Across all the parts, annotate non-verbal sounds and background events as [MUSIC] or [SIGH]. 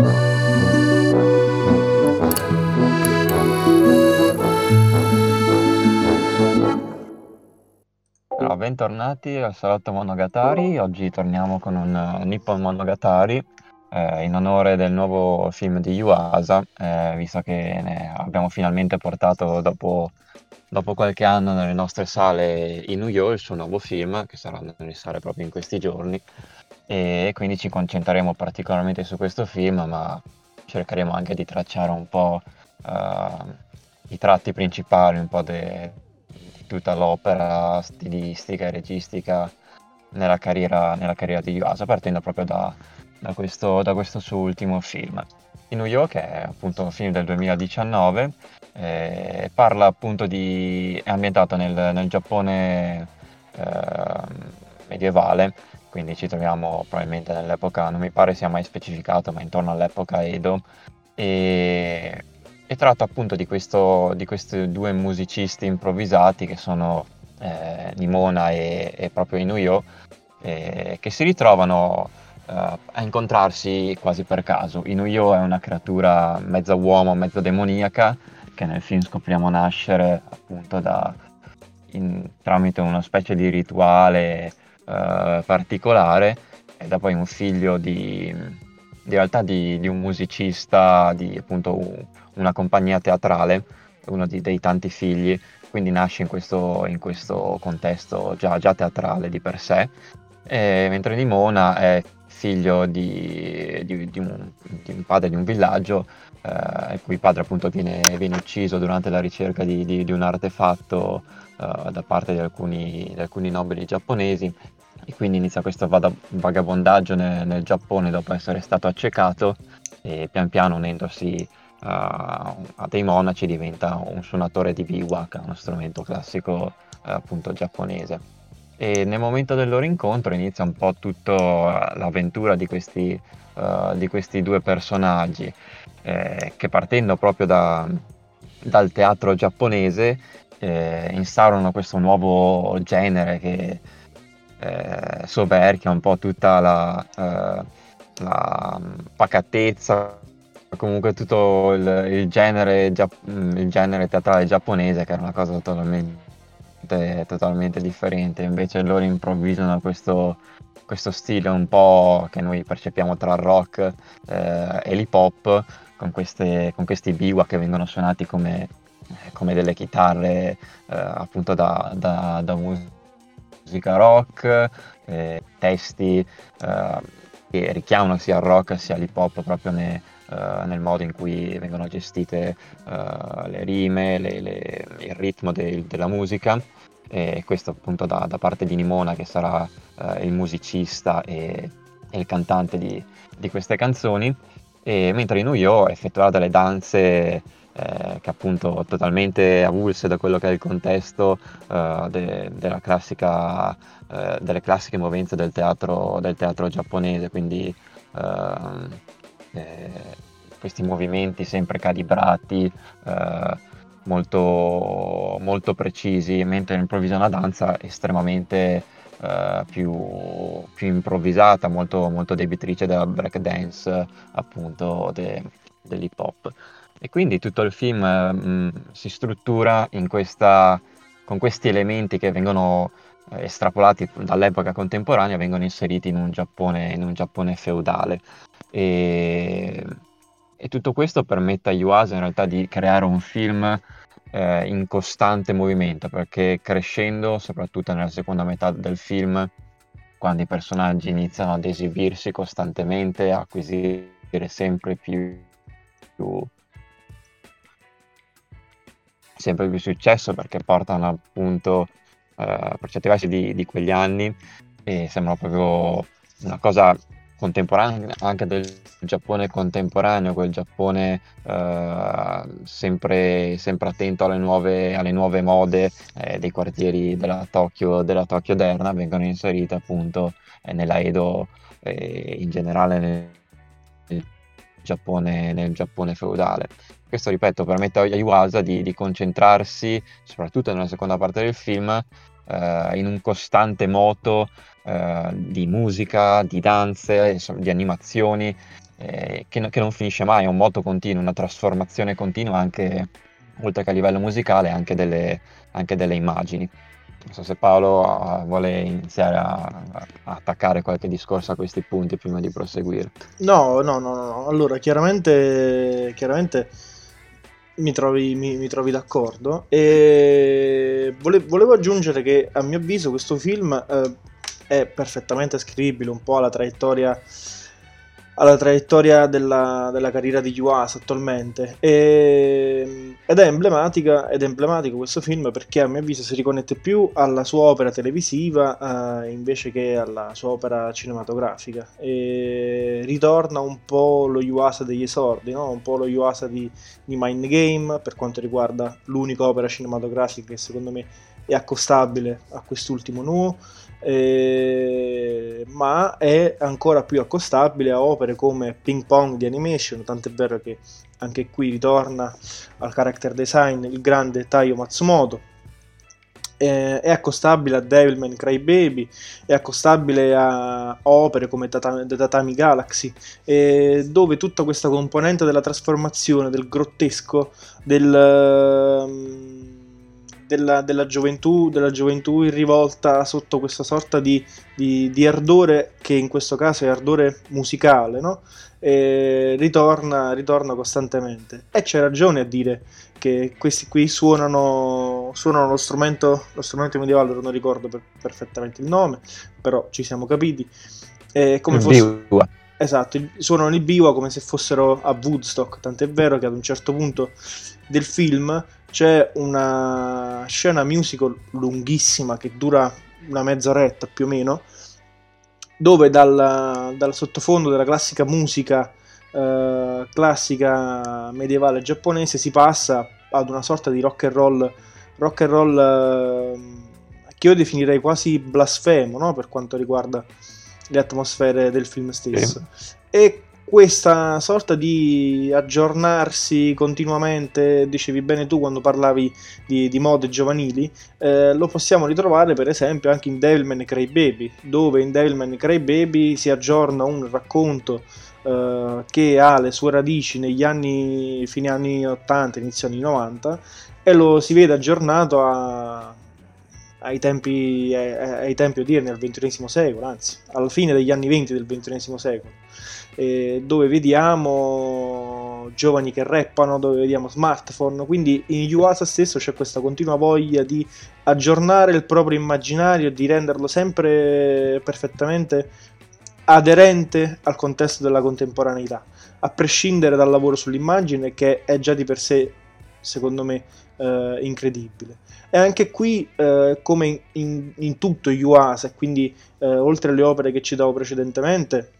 Allora, bentornati al Salotto Monogatari. Oggi torniamo con un Nippon Monogatari eh, in onore del nuovo film di Yuasa, eh, visto che ne abbiamo finalmente portato dopo, dopo qualche anno nelle nostre sale in New York il suo nuovo film, che sarà nelle sale proprio in questi giorni. E quindi ci concentreremo particolarmente su questo film, ma cercheremo anche di tracciare un po' uh, i tratti principali, un po' de- tutta l'opera stilistica e registica nella carriera, nella carriera di Yuasa, partendo proprio da, da, questo, da, questo, suo ultimo film. In New York è appunto un film del 2019, eh, parla appunto di... è ambientato nel, nel Giappone eh, medievale, quindi ci troviamo probabilmente nell'epoca, non mi pare sia mai specificato, ma intorno all'epoca Edo, e e tratta appunto di, questo, di questi due musicisti improvvisati che sono eh, Nimona e, e, proprio Inuyo, eh, che si ritrovano eh, a incontrarsi quasi per caso. Inuyo è una creatura mezza uomo, mezza demoniaca, che nel film scopriamo nascere appunto da, in, tramite una specie di rituale eh, particolare, ed è poi un figlio di, in realtà di, di un musicista, di appunto un, una compagnia teatrale, uno di, dei tanti figli, quindi nasce in questo, in questo contesto già, già, teatrale di per sé, e, mentre Nimona è figlio di, di, di, un, di, un, padre di un villaggio, eh, il cui padre appunto viene, viene, ucciso durante la ricerca di, un artefatto eh, da parte alcuni, di alcuni, nobili giapponesi e quindi inizia questo vagabondaggio nel, nel Giappone dopo essere stato accecato e pian piano unendosi a, a dei monaci diventa un suonatore di biwak, uno strumento classico eh, appunto giapponese. E nel momento del loro incontro inizia un po' tutta l'avventura di questi, uh, di questi due personaggi eh, che partendo proprio da, dal teatro giapponese eh, instaurano questo nuovo genere che eh, soverchia un po' tutta la, uh, la pacatezza comunque tutto il, il, genere, il, genere, teatrale giapponese che era una cosa totalmente, totalmente differente, invece loro improvvisano questo, questo, stile un po' che noi percepiamo tra rock eh, e l'hip hop con, con questi biwa che vengono suonati come, come delle chitarre eh, appunto da, da, da, musica rock, eh, testi eh, che richiamano sia il rock sia l'hip hop proprio nei uh, nel modo in cui vengono gestite uh, le rime, le, le, il ritmo de, della musica. E questo appunto da, da, parte di Nimona che sarà uh, il musicista e, e, il cantante di, di queste canzoni. E mentre Inuyo effettuerà delle danze eh, che appunto totalmente avulse da quello che è il contesto eh, de, classica, eh, delle classiche movenze del teatro, del teatro giapponese, quindi eh, questi movimenti sempre calibrati, eh, molto, molto precisi, mentre l'improvvisana danza è estremamente eh, più, più, improvvisata, molto, molto debitrice della breakdance, appunto de, dell'hip hop. E quindi tutto il film mh, mm, si struttura questa, con questi elementi che vengono eh, estrapolati dall'epoca contemporanea, vengono inseriti in un Giappone, in un Giappone feudale. E, e, tutto questo permette a Yuasa in realtà di creare un film eh, in costante movimento, perché crescendo, soprattutto nella seconda metà del film, quando i personaggi iniziano ad esibirsi costantemente, a acquisire sempre più, più sempre più successo perché portano appunto eh, per certi versi di, di, quegli anni e sembrano proprio una cosa contemporanea anche del Giappone contemporaneo, quel Giappone eh, sempre, sempre, attento alle nuove, alle nuove mode eh, dei quartieri della Tokyo, della Tokyo Derna, vengono inserite appunto eh, nella Edo e in generale nel, Giappone, nel Giappone feudale. Questo, ripeto, permette a Iwasa di, di concentrarsi, soprattutto nella seconda parte del film, eh, in un costante moto eh, di musica, di danze, di animazioni, eh, che, no- che non finisce mai, è un moto continuo, una trasformazione continua anche, oltre che a livello musicale, anche delle, anche delle immagini. Non so se Paolo uh, vuole iniziare a, a, attaccare qualche discorso a questi punti prima di proseguire. No, no, no, no. Allora, chiaramente, chiaramente mi trovi, mi, mi trovi d'accordo. E vole, volevo aggiungere che a mio avviso questo film eh, è perfettamente scrivibile un po' alla traiettoria alla traiettoria della, della carriera di Yuasa attualmente. E, ed, è emblematica, ed è emblematico questo film perché a mio avviso si riconnette più alla sua opera televisiva eh, invece che alla sua opera cinematografica. E ritorna un po' lo Yuasa degli esordi, no? un po' lo Yuasa di, di Mind Game per quanto riguarda l'unica opera cinematografica che secondo me è accostabile a quest'ultimo nuovo eh, ma è ancora più accostabile a opere come Ping Pong di Animation, tant'è vero che anche qui ritorna al character design il grande Taio Matsumoto. Eh, è accostabile a Devilman Crybaby, è accostabile a opere come The Tatami Galaxy, eh, dove tutta questa componente della trasformazione, del grottesco, del... Um, della, della, gioventù, della, gioventù, in rivolta sotto questa sorta di, di, di, ardore, che in questo caso è ardore musicale, no? ritorna, ritorna, costantemente. E c'è ragione a dire che questi qui suonano, suonano lo, strumento, lo strumento medievale, non ricordo per, perfettamente il nome, però ci siamo capiti. Eh, come fosse... Esatto, suonano il biwa come se fossero a Woodstock, tant'è vero che ad un certo punto del film c'è una scena musical lunghissima che dura una mezz'oretta più o meno, dove dal, dal sottofondo della classica musica eh, classica medievale giapponese si passa ad una sorta di rock and roll, rock and roll eh, che io definirei quasi blasfemo no? per quanto riguarda le atmosfere del film stesso. Sì. E questa sorta di aggiornarsi continuamente, dicevi bene tu quando parlavi di, di mode giovanili, eh, lo possiamo ritrovare per esempio anche in Devilman Crybaby, dove in Devilman Crybaby si aggiorna un racconto eh, che ha le sue radici negli anni, fine anni 80, inizio anni 90 e lo si vede aggiornato a, ai tempi, ai, ai tempi odierni, al XXI secolo, anzi, alla fine degli anni 20 del XXI secolo eh, dove vediamo giovani che rappano, dove vediamo smartphone, quindi in Yuasa stesso c'è questa continua voglia di aggiornare il proprio immaginario, di renderlo sempre perfettamente aderente al contesto della contemporaneità, a prescindere dal lavoro sull'immagine che è già di per sé, secondo me, eh, incredibile. E anche qui, eh, come in, in, tutto Yuasa, quindi eh, oltre alle opere che citavo precedentemente,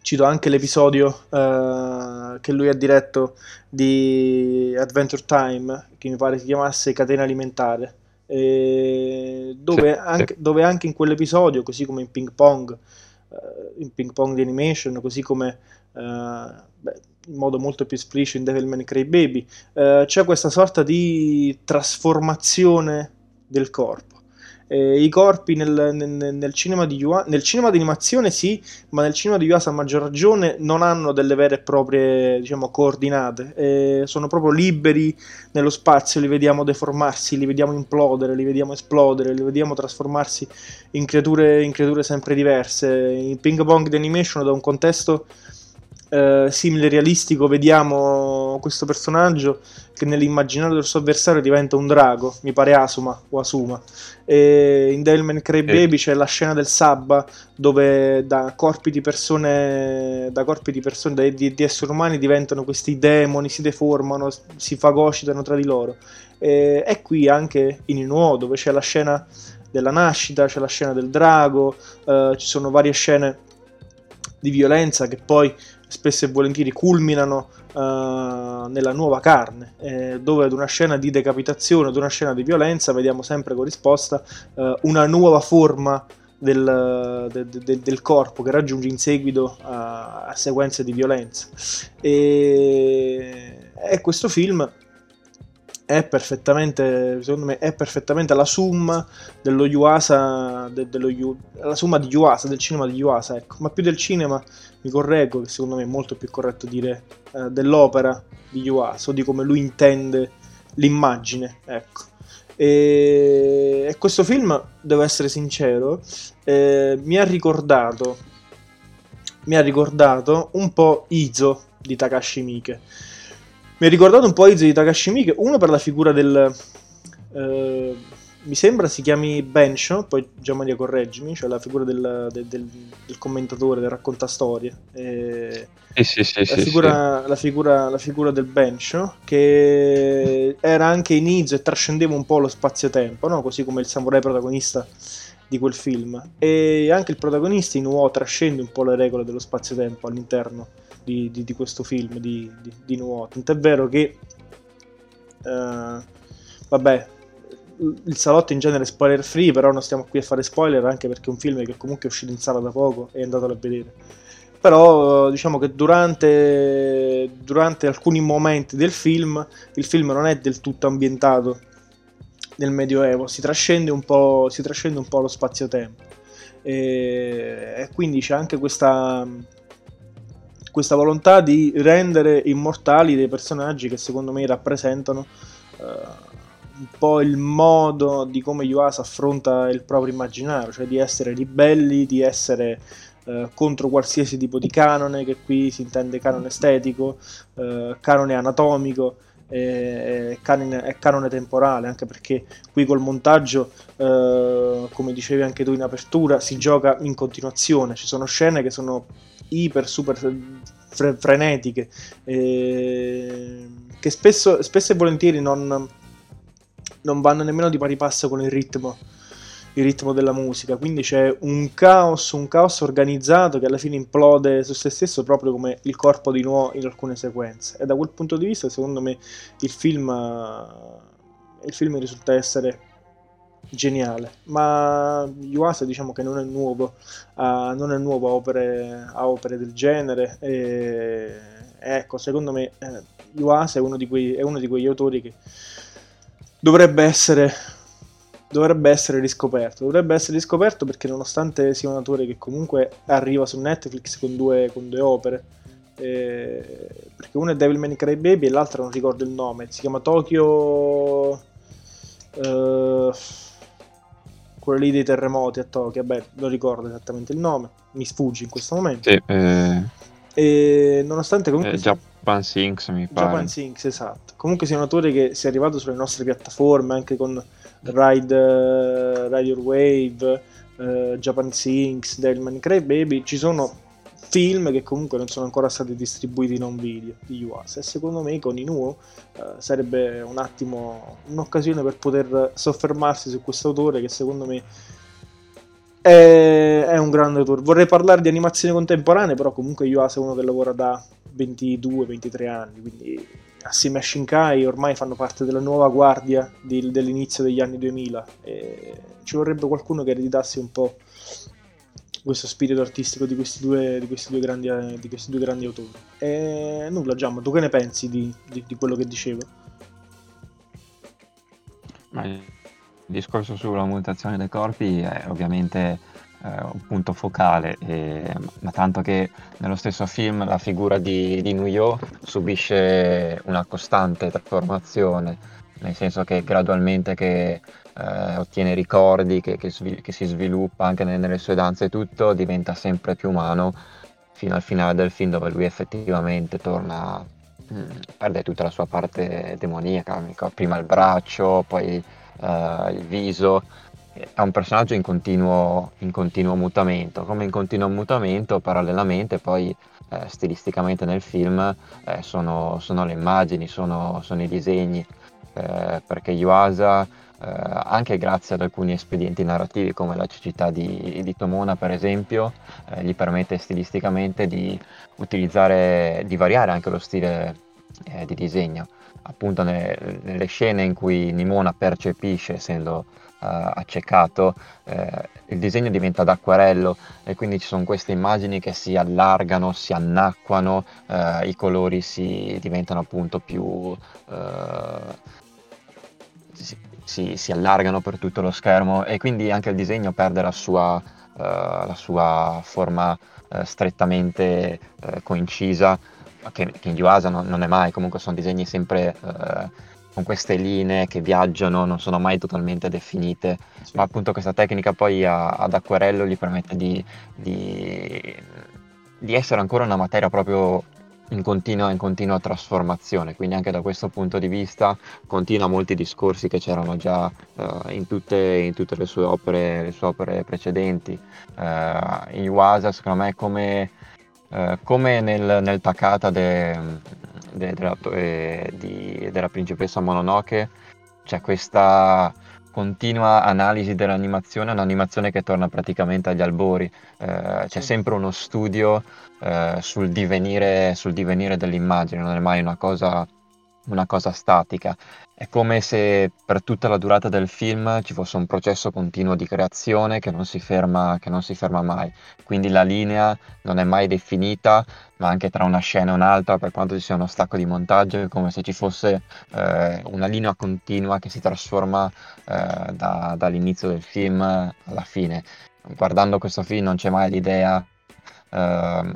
cito anche l'episodio uh, che lui ha diretto di Adventure Time, che mi pare si chiamasse Catena Alimentare, dove, sì, anche, sì. dove, anche, in quell'episodio, così come in Ping Pong, uh, in Ping Pong di Animation, così come beh, in modo molto più esplicito in Devilman Crybaby, c'è questa sorta di trasformazione del corpo. Eh, I corpi nel, nel, nel, cinema di Yuasa, nel cinema di animazione sì, ma nel cinema di Yuasa a maggior ragione non hanno delle vere e proprie diciamo, coordinate, eh, sono proprio liberi nello spazio, li vediamo deformarsi, li vediamo implodere, li vediamo esplodere, li vediamo trasformarsi in creature, in creature sempre diverse. In Ping Pong di Animation da un contesto eh, simile realistico vediamo questo personaggio che nell'immaginario del suo avversario diventa un drago, mi pare Asuma o Asuma. E in Devilman Crybaby c'è la scena del Sabba dove da corpi di persone, da corpi di persone, di, di esseri umani diventano questi demoni, si deformano, si fagocitano tra di loro. E, e qui anche in Inuo dove c'è la scena della nascita, c'è la scena del drago, eh, ci sono varie scene di violenza che poi spesso e volentieri culminano uh, nella nuova carne, eh, dove ad una scena di decapitazione, ad una scena di violenza, vediamo sempre corrisposta uh, una nuova forma del, de, de, del, corpo che raggiunge in seguito a, a sequenze di violenza. E, e questo film è, perfettamente, secondo me, è perfettamente la summa dello Yuasa, de, dello, la summa di Yuasa, del cinema di Yuasa, ecco. Ma più del cinema, mi correggo, che secondo me è molto più corretto dire eh, dell'opera di Yuasa, o di come lui intende l'immagine, ecco. E, e questo film, devo essere sincero, eh, mi ha ricordato, mi ha ricordato un po' Izo di Takashi Miike mi ha ricordato un po' Izo di Takashi Miike, uno per la figura del... Eh, mi sembra si chiami Bensho, poi Gian Maria correggimi, cioè la figura del, del, del, del commentatore, del raccontastorie. Eh, sì, sì, la, sì, figura, sì. La, figura, la figura del Bensho, che era anche in Izo e trascendeva un po' lo spazio-tempo, no? così come il samurai protagonista di quel film. E anche il protagonista in UO trascende un po' le regole dello spazio-tempo all'interno di, di, di questo film di, di, di Nuovo. Tant'è vero che, uh, vabbè, il salotto in genere è spoiler free, però non stiamo qui a fare spoiler anche perché è un film che comunque è uscito in sala da poco e andatelo a vedere. Però diciamo che durante, durante alcuni momenti del film il film non è del tutto ambientato nel Medioevo, si trascende un po', trascende un po lo spazio-tempo. E, e quindi c'è anche questa, questa volontà di rendere immortali dei personaggi che secondo me rappresentano uh, un po' il modo di come Yuasa affronta il proprio immaginario, cioè di essere ribelli, di essere uh, contro qualsiasi tipo di canone, che qui si intende canone estetico, uh, canone anatomico e canone, canone, temporale, anche perché qui col montaggio, eh, come dicevi anche tu in apertura, si gioca in continuazione, ci sono scene che sono iper super fre- frenetiche eh, che spesso, spesso e volentieri non, non vanno nemmeno di pari passo con il ritmo il ritmo della musica, quindi c'è un caos, un caos organizzato che alla fine implode su se stesso proprio come il corpo di Nuo in alcune sequenze. E da quel punto di vista, secondo me, il film, il film risulta essere geniale. Ma Yuasa diciamo che non è nuovo, uh, non è nuovo a opere, a opere del genere. E, ecco, secondo me eh, Yuasa è uno, quei, è uno di quegli autori che dovrebbe essere dovrebbe essere riscoperto. Dovrebbe essere riscoperto perché nonostante sia un autore che comunque arriva su Netflix con due, con due opere, eh, perché uno è Devil May Cry Baby e l'altro non ricordo il nome, si chiama Tokyo... Eh, quello lì dei terremoti a Tokyo, beh, non ricordo esattamente il nome, mi sfugge in questo momento. Sì, eh... E nonostante comunque... Eh, Japan Sinks mi pare. Japan Sinks, esatto. Comunque sia un autore che sia arrivato sulle nostre piattaforme, anche con Ride, uh, Ride Your Wave, uh, Japan Sinks, Devilman Cry Baby, ci sono film che comunque non sono ancora stati distribuiti in un video di Yuasa e secondo me con Inuo uh, sarebbe un attimo un'occasione per poter soffermarsi su questo autore che secondo me è, è un grande autore. Vorrei parlare di animazione contemporanea, però comunque Yuasa è uno che lavora da 22-23 anni, quindi assieme a Shinkai ormai fanno parte della nuova guardia di, dell'inizio degli anni 2000 e ci vorrebbe qualcuno che ereditasse un po' questo spirito artistico di questi due, di questi due, grandi, di questi due grandi, autori. E nulla, Giamma, tu che ne pensi di, di, quello che dicevo? Ma il discorso sulla mutazione dei corpi è ovviamente un punto focale, e, ma tanto che nello stesso film la figura di, di Nuyo subisce una costante trasformazione, nel senso che gradualmente che eh, ottiene ricordi, che, che, che, si sviluppa anche nelle sue danze e tutto, diventa sempre più umano fino al finale del film dove lui effettivamente torna, mh, mm, perde tutta la sua parte demoniaca, prima il braccio, poi eh, il viso è un personaggio in continuo, in continuo, mutamento, come in continuo mutamento parallelamente poi eh, stilisticamente nel film eh, sono, sono, le immagini, sono, sono i disegni, eh, perché Yuasa, eh, anche grazie ad alcuni espedienti narrativi come la cecità di, di Tomona per esempio, eh, gli permette stilisticamente di utilizzare, di variare anche lo stile eh, di disegno. Appunto nelle, nelle scene in cui Nimona percepisce, essendo accecato, eh, il disegno diventa ad acquarello e quindi ci sono queste immagini che si allargano, si annacquano, eh, i colori si diventano appunto più, eh, si, si, si, allargano per tutto lo schermo e quindi anche il disegno perde la sua, uh, la sua forma uh, strettamente uh, coincisa, che, che in Yuasa non, non, è mai, comunque sono disegni sempre con queste linee che viaggiano, non sono mai totalmente definite, sì. ma appunto questa tecnica poi a, ad acquerello gli permette di, di, di essere ancora una materia proprio in continua, in continua, trasformazione, quindi anche da questo punto di vista continua molti discorsi che c'erano già uh, in, tutte, in, tutte, le sue opere, le sue opere precedenti. Uh, in Wasa, secondo me, come, uh, come nel, nel Takata de, de, della, eh, di, della principessa Mononoke, c'è questa continua analisi dell'animazione, un'animazione che torna praticamente agli albori, eh, c'è sempre uno studio eh, sul, divenire, sul, divenire, dell'immagine, non è mai una cosa, una cosa statica. È come se per tutta la durata del film ci fosse un processo continuo di creazione che non si ferma, non si ferma mai. Quindi la linea non è mai definita, ma anche tra una scena e un'altra, per quanto ci sia uno stacco di montaggio, è come se ci fosse eh, una linea continua che si trasforma eh, da, dall'inizio del film alla fine. Guardando questo film non c'è mai l'idea eh,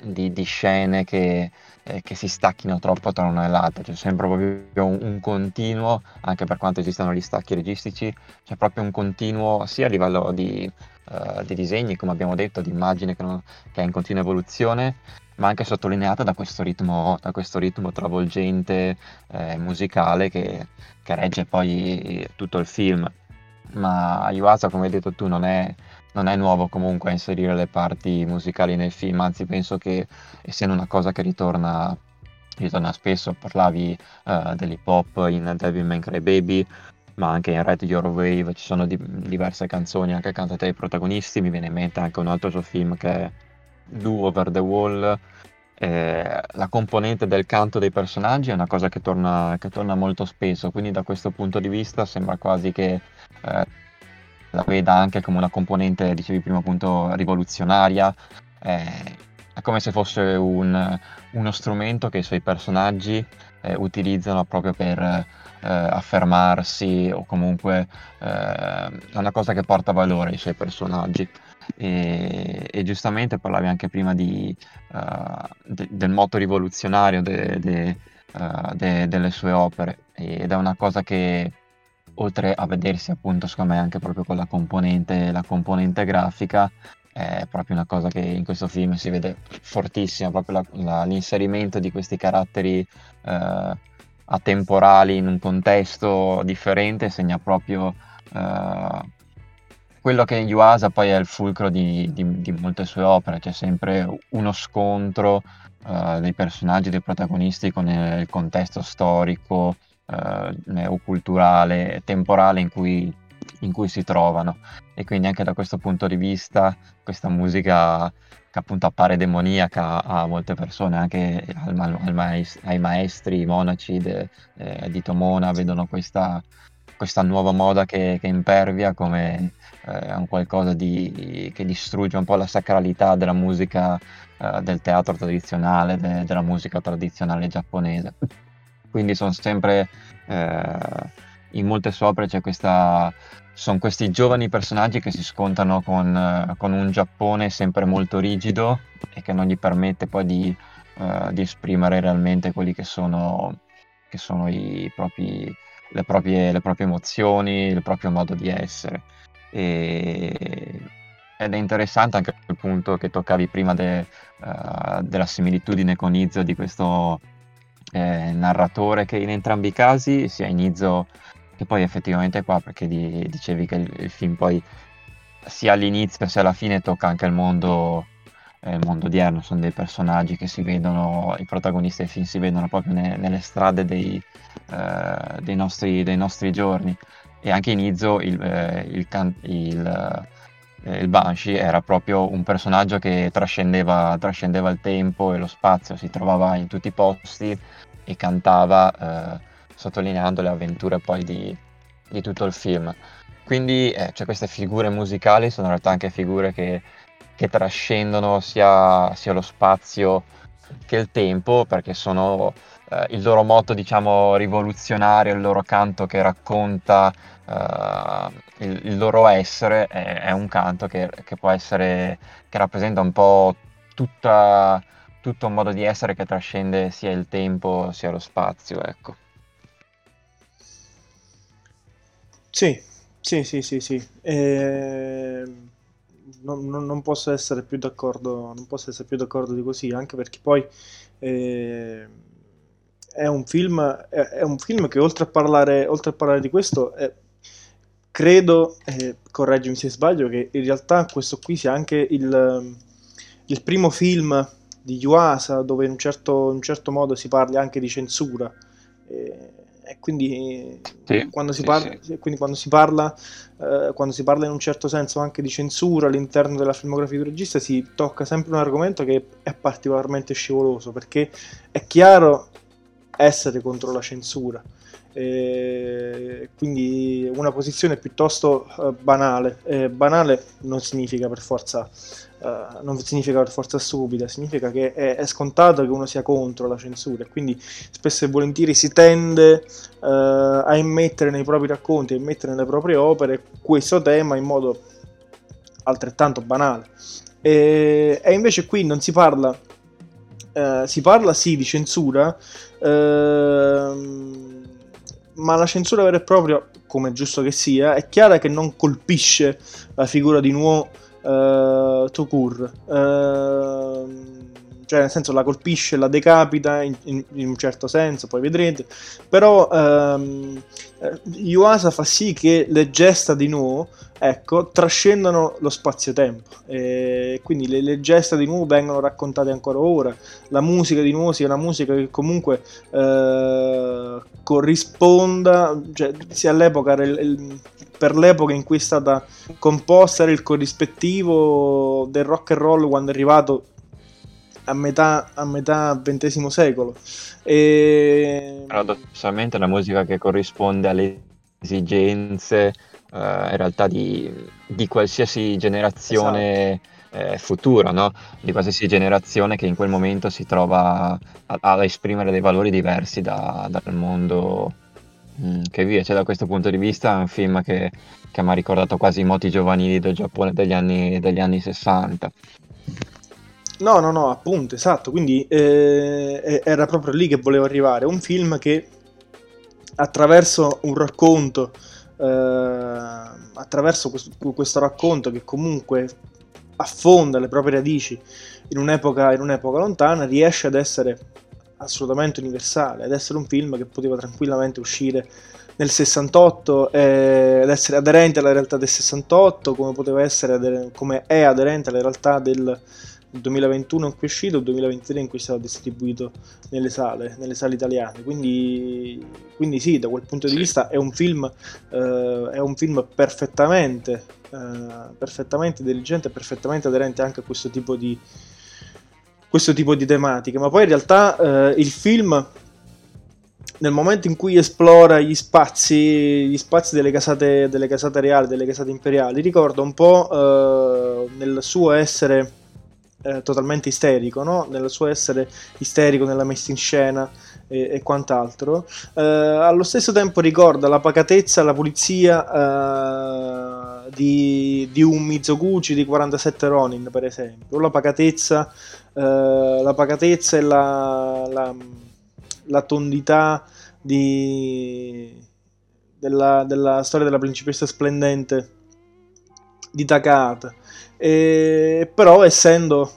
di, di, scene che, eh, che, si stacchino troppo tra una e l'altra, c'è sempre proprio un, un, continuo, anche per quanto esistano gli stacchi registici, c'è proprio un continuo sia a livello di, uh, di disegni, come abbiamo detto, di immagine che, non, che, è in continua evoluzione, ma anche sottolineata da questo ritmo, da questo ritmo travolgente eh, musicale che, che regge poi tutto il film. Ma Yuasa, come hai detto tu, non è non è nuovo comunque inserire le parti musicali nel film, anzi penso che essendo una cosa che ritorna, ritorna spesso, parlavi uh, dell'hip hop in Devil May Cry Baby, ma anche in Red Your Wave ci sono di- diverse canzoni anche cantate dai protagonisti, mi viene in mente anche un altro suo film che è Do Over the Wall, eh, la componente del canto dei personaggi è una cosa che torna, che torna molto spesso, quindi da questo punto di vista sembra quasi che eh, la veda anche come una componente, dicevi prima appunto, rivoluzionaria. Eh, è come se fosse un, uno strumento che i suoi personaggi eh, utilizzano proprio per eh, affermarsi o comunque eh, è una cosa che porta valore ai suoi personaggi. E, e giustamente parlavi anche prima di, uh, de, del moto rivoluzionario de, de, uh, delle sue opere ed è una cosa che oltre a vedersi appunto secondo me anche proprio con la componente, la componente grafica, è proprio una cosa che in questo film si vede fortissima, proprio la, la, l'inserimento di questi caratteri eh, atemporali in un contesto differente segna proprio eh, quello che in Yuasa poi è il fulcro di, di, di molte sue opere, c'è sempre uno scontro eh, dei personaggi, dei protagonisti con il contesto storico, eh, neoculturale, temporale in cui, in cui si trovano. E quindi anche da questo punto di vista questa musica che appunto appare demoniaca a molte persone, anche al, al maest- ai maestri, i monaci de, eh, di Tomona vedono questa, questa nuova moda che, che impervia come eh, un qualcosa di, che distrugge un po' la sacralità della musica, eh, del teatro tradizionale, de, della musica tradizionale giapponese. Quindi sono sempre eh, in molte sopra c'è questa sono questi giovani personaggi che si scontrano con, uh, con, un Giappone sempre molto rigido e che non gli permette poi di, uh, di esprimere realmente quelli che sono, che sono propri, le, proprie, le, proprie, emozioni, il proprio modo di essere. E, ed è interessante anche il punto che toccavi prima de, uh, della similitudine con Izzo di questo eh, narratore che in entrambi i casi, sia in Izzo che poi effettivamente qua, perché di, dicevi che il, il, film poi sia all'inizio sia alla fine tocca anche il mondo, eh, il mondo odierno, sono dei personaggi che si vedono, i protagonisti del film si vedono proprio ne, nelle strade dei, eh, dei, nostri, dei, nostri, giorni. E anche in Izzo il, eh, il, il eh, il Banshee era proprio un personaggio che trascendeva, trascendeva, il tempo e lo spazio, si trovava in tutti i posti e cantava eh, sottolineando le avventure poi di, di tutto il film. Quindi eh, cioè, queste figure musicali sono in realtà anche figure che, che trascendono sia, sia, lo spazio che il tempo, perché sono il loro motto, diciamo, rivoluzionario, il loro canto che racconta eh, il, il, loro essere, è, è un canto che, che, può essere, che rappresenta un po' tutta, tutto un modo di essere che trascende sia il tempo sia lo spazio, ecco. Sì, sì, sì, sì, sì. Eh, non, non, non, posso essere più d'accordo, non posso essere più d'accordo di così, anche perché poi eh, è, un film, è, è, un film che oltre a parlare, oltre a parlare di questo, è, credo, eh, correggimi se sbaglio, che in realtà questo qui sia anche il, il primo film di Yuasa dove in un certo, in un certo modo si parli anche di censura. Eh, e quindi, sì, quando, si sì, parla, sì. quindi quando si parla eh, quando si parla in un certo senso anche di censura all'interno della filmografia di regista si tocca sempre un argomento che è particolarmente scivoloso perché è chiaro essere contro la censura. E quindi una posizione piuttosto uh, banale. Eh, banale non significa per forza uh, non significa per forza stupida significa che è, è, scontato che uno sia contro la censura. Quindi spesso e volentieri si tende uh, a immettere nei propri racconti a immettere nelle proprie opere questo tema in modo altrettanto banale. E invece qui non si parla si parla sì di censura ehm ma la censura vera e propria, come è giusto che sia, è chiara che non colpisce la figura di Nuo uh, Tokur. Uh, cioè nel senso la colpisce, la decapita in, in, in un certo senso, poi vedrete, però um, Yuasa fa sì che le gesta di Nuo ecco, trascendono lo spazio-tempo. E quindi le, le, gesta di nuovo vengono raccontate ancora ora. La musica di nuovo sia una musica che comunque eh, corrisponda, cioè, sia all'epoca, il, il, per l'epoca in cui è stata composta, era il corrispettivo del rock and roll quando è arrivato a metà, a metà XX secolo. E... Paradossalmente una musica che corrisponde alle esigenze eh, in realtà di, di qualsiasi generazione esatto. eh, futura, no? di qualsiasi generazione che in quel momento si trova a, a esprimere dei valori diversi da, dal mondo mm, che vive. Cioè, da questo punto di vista è un film che, che mi ha ricordato quasi i moti giovanili del Giappone degli anni, degli anni 60. No, no, no, appunto, esatto, quindi eh, era proprio lì che volevo arrivare, un film che attraverso un racconto eh, attraverso questo, questo, racconto che comunque affonda le proprie radici in un'epoca, in un'epoca lontana, riesce ad essere assolutamente universale, ad essere un film che poteva tranquillamente uscire nel 68 eh, ed essere aderente alla realtà del 68 come poteva essere come è aderente alla realtà del, il 2021 in cui è uscito, il 2023 in cui è stato distribuito nelle sale, nelle sale italiane. Quindi, quindi sì, da quel punto di vista è un film, eh, è un film perfettamente, eh, perfettamente intelligente perfettamente aderente anche a questo tipo di, questo tipo di tematiche. Ma poi in realtà eh, il film nel momento in cui esplora gli spazi, gli spazi delle, casate, delle casate reali, delle casate imperiali, ricorda un po' eh, nel suo essere eh, totalmente isterico, no? nel suo essere isterico nella messa in scena e, e quant'altro. Eh, allo stesso tempo ricorda la pacatezza, la pulizia eh, di, di, un Mizoguchi di 47 Ronin, per esempio, la pacatezza, eh, la pacatezza e la, la, la tondità di, della, della storia della principessa splendente di Takahata e, però essendo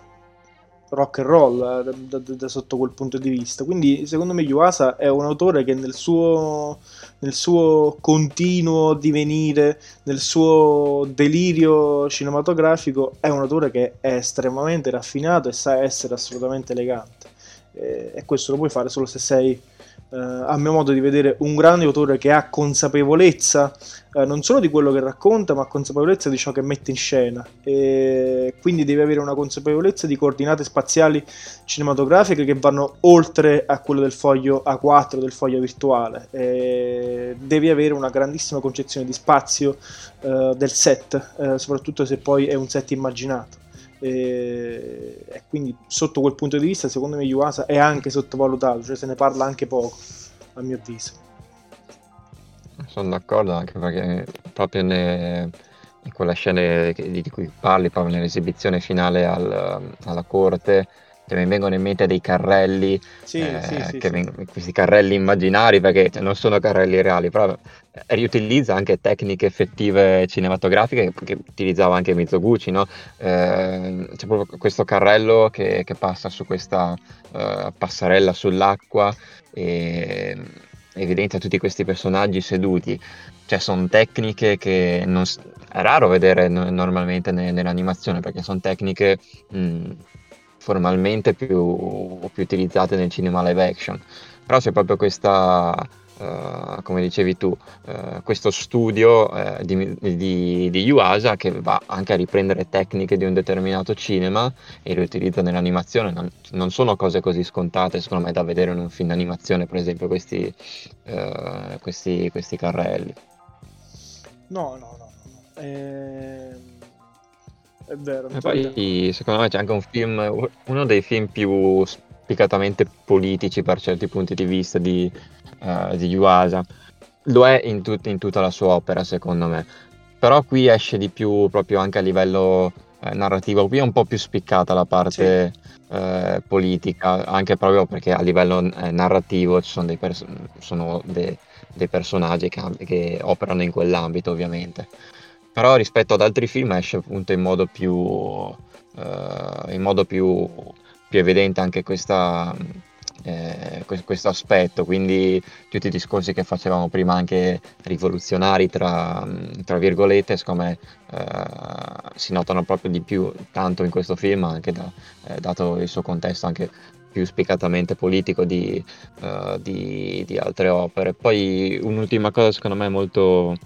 rock and roll eh, da, da, da, sotto quel punto di vista. Quindi, secondo me, Yuasa è un autore che nel suo, nel suo continuo divenire, nel suo delirio cinematografico, è un autore che è estremamente raffinato e sa essere assolutamente elegante. E, e questo lo puoi fare solo se sei eh, a mio modo di vedere, un grande autore che ha consapevolezza eh, non solo di quello che racconta, ma consapevolezza di ciò che mette in scena. E quindi deve avere una consapevolezza di coordinate spaziali cinematografiche che vanno oltre a quello del foglio A4, del foglio virtuale. E devi avere una grandissima concezione di spazio eh, del set, eh, soprattutto se poi è un set immaginato. E, quindi sotto quel punto di vista secondo me Yuasa è anche sottovalutato, cioè se ne parla anche poco a mio avviso. Sono d'accordo anche perché proprio ne, in quella scena di, di cui parli, proprio nell'esibizione finale al, alla corte, cioè, mi vengono in mente dei carrelli, sì, eh, sì, sì, vengono, questi carrelli immaginari perché non sono carrelli reali, però riutilizza anche tecniche effettive cinematografiche che utilizzava anche Mizoguchi, no? eh, c'è proprio questo carrello che, che passa su questa uh, passarella sull'acqua e evidenzia tutti questi personaggi seduti, cioè sono tecniche che non, è raro vedere normalmente nell'animazione perché sono tecniche mh, formalmente più, più utilizzate nel cinema live action. Però c'è proprio questa, Uh, come dicevi tu, uh, questo studio uh, di, di, di Yuasa che va anche a riprendere tecniche di un determinato cinema e le utilizza nell'animazione. Non, non, sono cose così scontate, secondo me, da vedere in un film d'animazione, per esempio, questi, questi, questi carrelli. No, no, no. no. Ehm è vero. E poi secondo me c'è anche un film, uno dei film più spiccatamente politici per certi punti di vista di, uh, di Yuasa. Lo è in, tut- in, tutta la sua opera, secondo me. Però qui esce di più proprio anche a livello eh, narrativo. Qui è un po' più spiccata la parte sì. eh, politica, anche proprio perché a livello eh, narrativo ci sono dei, pers- sono de- dei personaggi che, che operano in quell'ambito, ovviamente però rispetto ad altri film esce appunto in modo più, uh, in modo più, più evidente anche questa, eh, questo aspetto, quindi tutti i discorsi che facevamo prima anche rivoluzionari tra, tra virgolette, secondo me eh, si notano proprio di più tanto in questo film, anche da, eh, dato il suo contesto anche più spiccatamente politico di, uh, di, di altre opere. Poi un'ultima cosa secondo me molto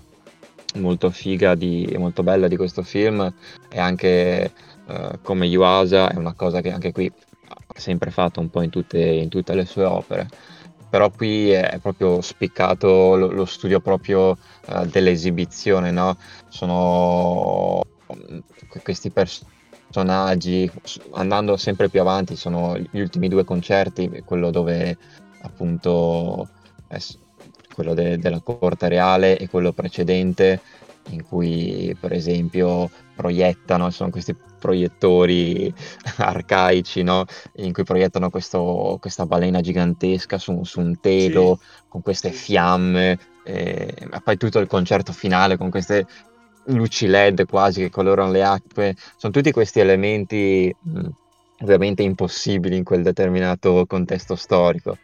molto figa e molto bella di questo film è anche uh, come Yuasa è una cosa che anche qui ha sempre fatto un po' in tutte, in tutte le sue opere però qui è proprio spiccato lo, lo studio proprio uh, dell'esibizione no? sono questi personaggi andando sempre più avanti sono gli ultimi due concerti quello dove appunto quello de- della corte reale e quello precedente in cui per esempio proiettano, sono questi proiettori [LAUGHS] arcaici, no? in cui proiettano questo, questa balena gigantesca su, su un telo sì. con queste fiamme, e poi tutto il concerto finale con queste luci LED quasi che colorano le acque, sono tutti questi elementi mh, ovviamente impossibili in quel determinato contesto storico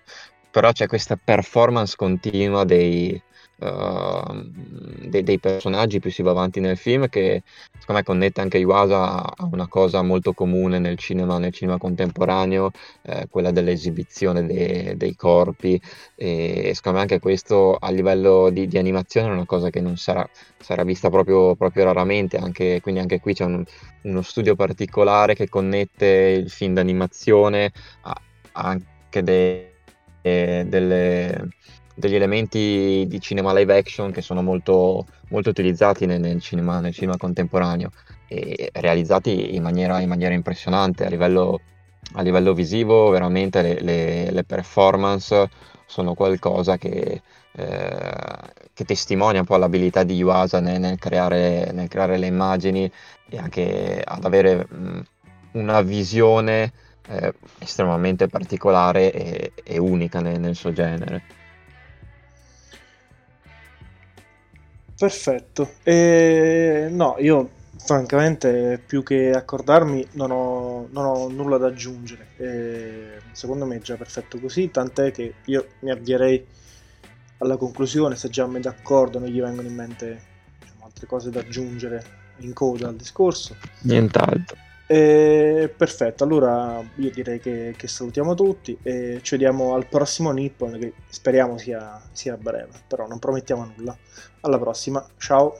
però c'è questa performance continua dei, uh, dei, dei, personaggi più si va avanti nel film che secondo me connette anche Iwasa a una cosa molto comune nel cinema, nel cinema contemporaneo, eh, quella dell'esibizione de, dei corpi. E secondo me anche questo a livello di, di animazione è una cosa che non sarà, sarà vista proprio, proprio raramente, anche, quindi anche qui c'è un, uno studio particolare che connette il film d'animazione a, anche dei delle, degli elementi di cinema live action che sono molto, molto utilizzati nel, nel, cinema, nel, cinema, contemporaneo e realizzati in maniera, in maniera impressionante a livello, a livello, visivo. Veramente le, le, le, performance sono qualcosa che, eh, che, testimonia un po' l'abilità di Yuasa nel, nel, creare, nel creare le immagini e anche ad avere mh, una visione eh, estremamente particolare e, e unica nel, nel, suo genere. Perfetto. E, no, io francamente più che accordarmi non ho, non ho nulla da aggiungere. E, secondo me è già perfetto così, tant'è che io mi avvierei alla conclusione, se già mi d'accordo non gli vengono in mente diciamo, altre cose da aggiungere in coda al discorso. Nient'altro. Eh, perfetto, allora io direi che, che, salutiamo tutti e ci vediamo al prossimo Nippon che speriamo sia, sia breve, però non promettiamo nulla. Alla prossima, ciao!